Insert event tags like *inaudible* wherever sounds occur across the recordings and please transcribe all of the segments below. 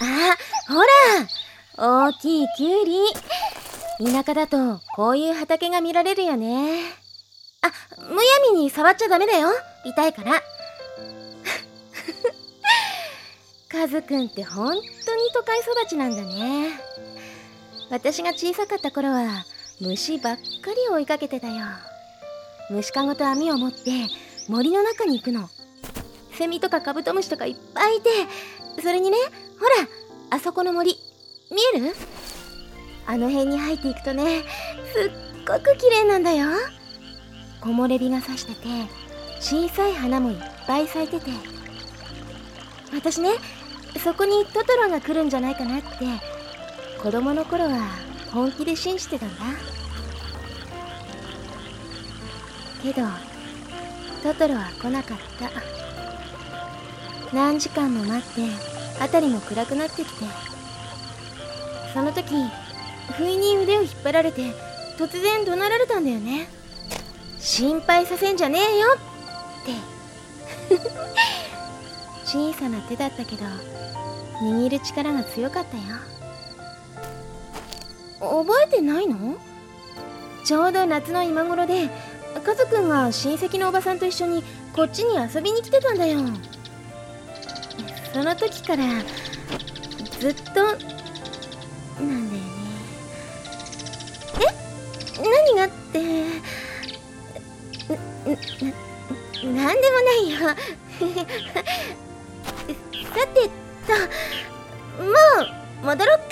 あほら大きいキュウリ。田舎だとこういう畑が見られるよね。あむやみに触っちゃダメだよ。痛いから。カズくんって本当に都会育ちなんだね。私が小さかった頃は虫ばっかり追いかけてたよ。虫かごと網を持って森の中に行くの。セミとかカブトムシとかいっぱいいてそれにねほらあそこの森。見える？あの辺に入っていくとねすっごく綺麗なんだよ。木漏れ日がさしてて小さい花もいっぱい咲いてて。私ねそこにトトロが来るんじゃないかなって子供の頃は本気で信じてたんだ。けどトトロは来なかった。何時間も待って辺りも暗くなってきて。その時不意に腕を引っ張られて突然怒鳴られたんだよね。心配させんじゃねえよって。*laughs* 小さな手だったけど握る力が強かったよ。覚えてないの？ちょうど夏の今頃でカズくんが親戚のおばさんと一緒にこっちに遊びに来てたんだよ。その時からずっとなんだよね。え？何がってなななんでもないよ。*laughs* さてともう戻ろっか。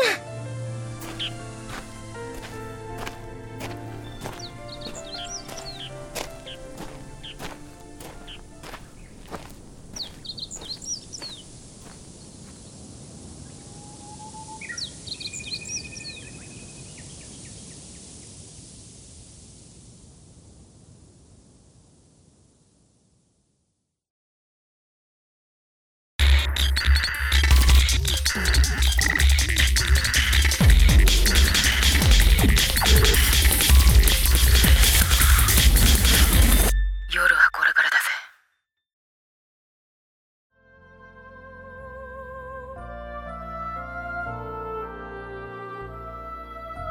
はこれからだぜ。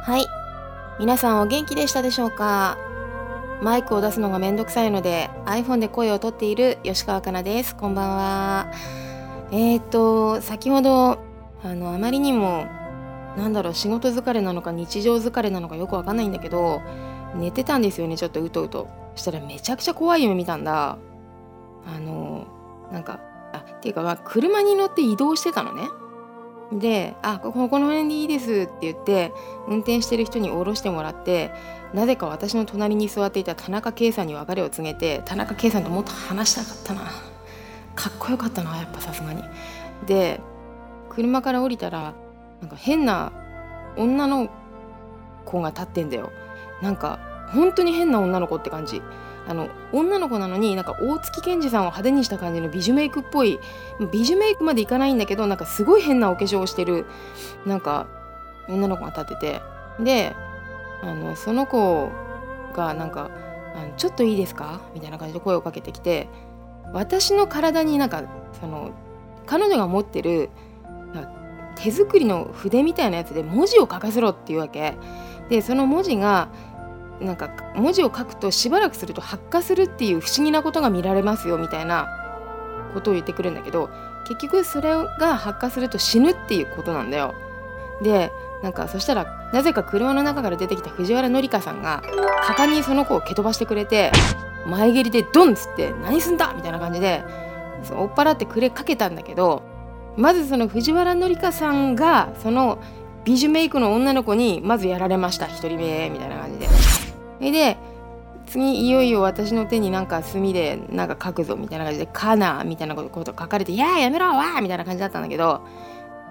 はい。皆さんお元気でしたでしょうか？マイクを出すのがめんどくさいので iPhone で声をとっている吉川かなです。こんばんは。えーと先ほどあのあまりにもなんだろう仕事疲れなのか日常疲れなのかよくわかんないんだけど寝てたんですよねちょっとうとうと。したらめちゃくちゃ怖い夢見たんだ。あのなんかあっていうかまあ車に乗って移動してたのね。で「あこここの辺でいいです」って言って運転してる人に降ろしてもらってなぜか私の隣に座っていた田中圭さんに別れを告げて田中圭さんともっと話したかったな。かっこよかったなやっぱさすがに。で車から降りたらなんか変な女の子が立ってんだよ。なんか本当に変な女の子って感じ。あの女の子なのになんか大月健二さんを派手にした感じの美女メイクっぽい美女メイクまでいかないんだけどなんかすごい変なお化粧をしてるなんか女の子が立ってて。であのその子がなんかあの「ちょっといいですか?」みたいな感じで声をかけてきて私の体になんかその彼女が持ってる手作りの筆みたいなやつで文字を書かせろっていうわけでその文字がなんか文字を書くとしばらくすると発火するっていう不思議なことが見られますよみたいなことを言ってくるんだけど結局それが発火すると死ぬっていうことなんだよ。でなんかそしたらなぜか車の中から出てきた藤原紀香さんが果敢にその子を蹴飛ばしてくれて前蹴りでドンっつって「何すんだ!」みたいな感じで追っ払ってくれかけたんだけどまずその藤原紀香さんがその美女メイクの女の子にまずやられました1人目みたいな感じで。それで次いよいよ私の手になんか墨でなんか書くぞみたいな感じで「カナ」みたいなこと書かれて「いややめろわ!」みたいな感じだったんだけど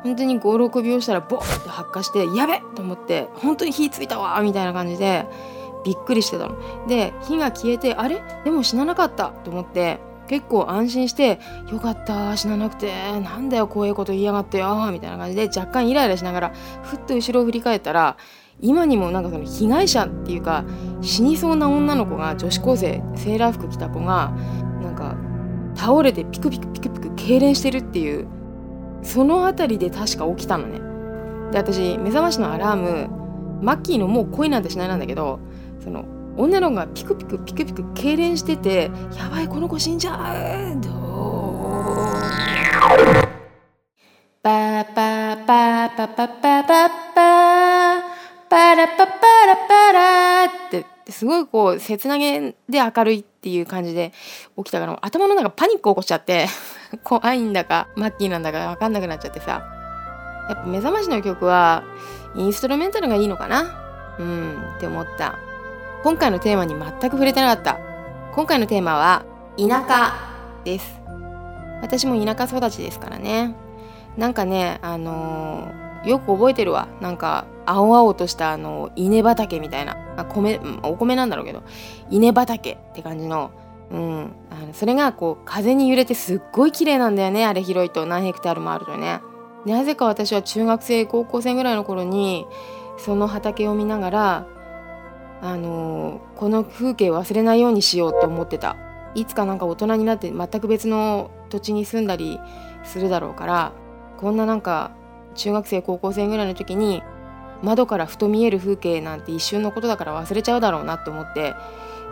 本当に56秒したらボーって発火して「やべ!」と思って「本当に火ついたわ!」みたいな感じでびっくりしてたの。で火が消えてあれ？でも死ななかったと思って結構安心して「よかった死ななくてなんだよ怖いうこと言いやがってよ」みたいな感じで若干イライラしながらふっと後ろを振り返ったら今にもなんかその被害者っていうか死にそうな女の子が女子高生セーラー服着た子がなんか倒れてピクピクピクピク痙攣してるっていうその辺りで確か起きたのね。で私目覚ましのアラームマッキーのもう恋なんてしないなんだけどその女の子がピクピクピクピク痙攣しててやばいこの子死んじゃうどうパパパパパパパパパラパパラパラってすごいこう切なげで明るいっていう感じで起きたから頭の中パニック起こしちゃって *laughs* 怖いんだかマッキーなんだか分かんなくなっちゃってさ。やっぱ目覚ましの曲はインストルメンタルがいいのかな？うんって思った。今回のテーマに全く触れてなかった。今回のテーマは田舎です。私も田舎育ちですからね。なんかねあのー、よく覚えてるわ。なんか青々としたあの稲畑みたいな。あ米お米なんだろうけど。稲畑って感じの。うん、あのそれがこう風に揺れてすっごい綺麗なんだよね。あれ広いと。何ヘクタールもあるとね。なぜか私は中学生高校生ぐらいの頃にその畑を見ながらあの、この風景忘れないようにしようって思ってた。いつかなんか大人になって全く別の土地に住んだりするだろうからこんななんか中学生高校生ぐらいの時に窓からふと見える風景なんて一瞬のことだから忘れちゃうだろうなって思って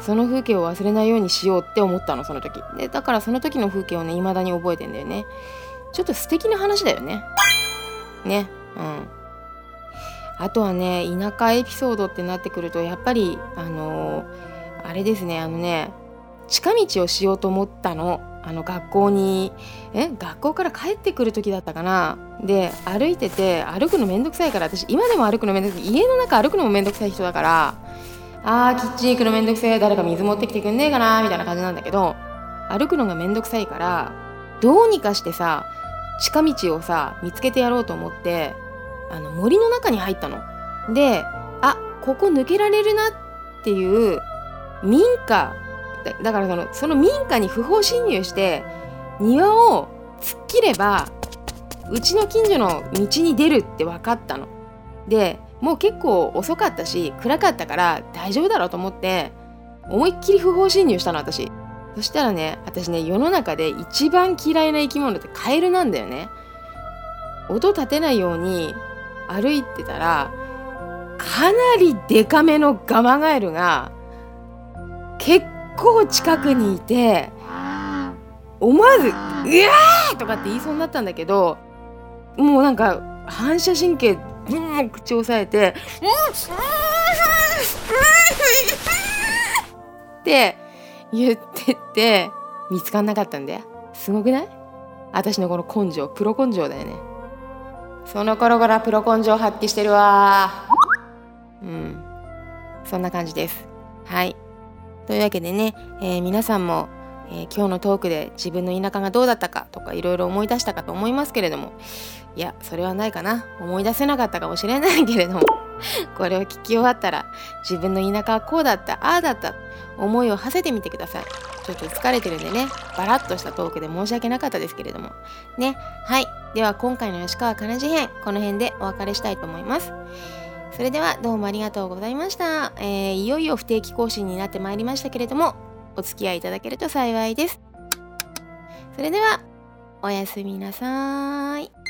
その風景を忘れないようにしようって思ったのその時。でだからその時の風景をね未だに覚えてんだよね。ちょっと素敵な話だよね。ね。うん。あとはね田舎エピソードってなってくるとやっぱりあのー、あれですねあのね近道をしようと思ったの。あの学校にえ学校から帰ってくる時だったかな。で歩いてて歩くのめんどくさいから私今でも歩くのめんどくさい。家の中歩くのもめんどくさい人だからあーキッチン行くのめんどくせえ。誰か水持ってきてくんねえかなみたいな感じなんだけど歩くのがめんどくさいからどうにかしてさ近道をさ見つけてやろうと思ってあの森の中に入ったの。であここ抜けられるなっていう民家だからそのその民家に不法侵入して庭を突っ切ればうちの近所の道に出るって分かったの。でもう結構遅かったし暗かったから大丈夫だろうと思って思いっきり不法侵入したの私。そしたらね私ね世の中で一番嫌いな生き物ってカエルなんだよね。音立てないように歩いてたらかなりデカめのガマガエルが結構近くにいて思わず「うわー!」とかって言いそうになったんだけどもうなんか反射神経うん口を押さえて「って言ってって見つかんなかったんだよすごくない？私のこの根性プロ根性だよねその頃からプロ根性発揮してるわ。うん。そんな感じです。はい。というわけでね、えー、皆さんも、えー、今日のトークで自分の田舎がどうだったかとかいろいろ思い出したかと思いますけれどもいやそれはないかな。思い出せなかったかもしれないけれども *laughs* これを聞き終わったら自分の田舎はこうだったああだった思いを馳せてみてください。ちょっと疲れてるんでねバラッとしたトークで申し訳なかったですけれども。ね。はい。では今回の吉川かなじ編この辺でお別れしたいと思います。それではどうもありがとうございました、えー、いよいよ不定期更新になってまいりましたけれどもお付き合いいただけると幸いです。それではおやすみなさい。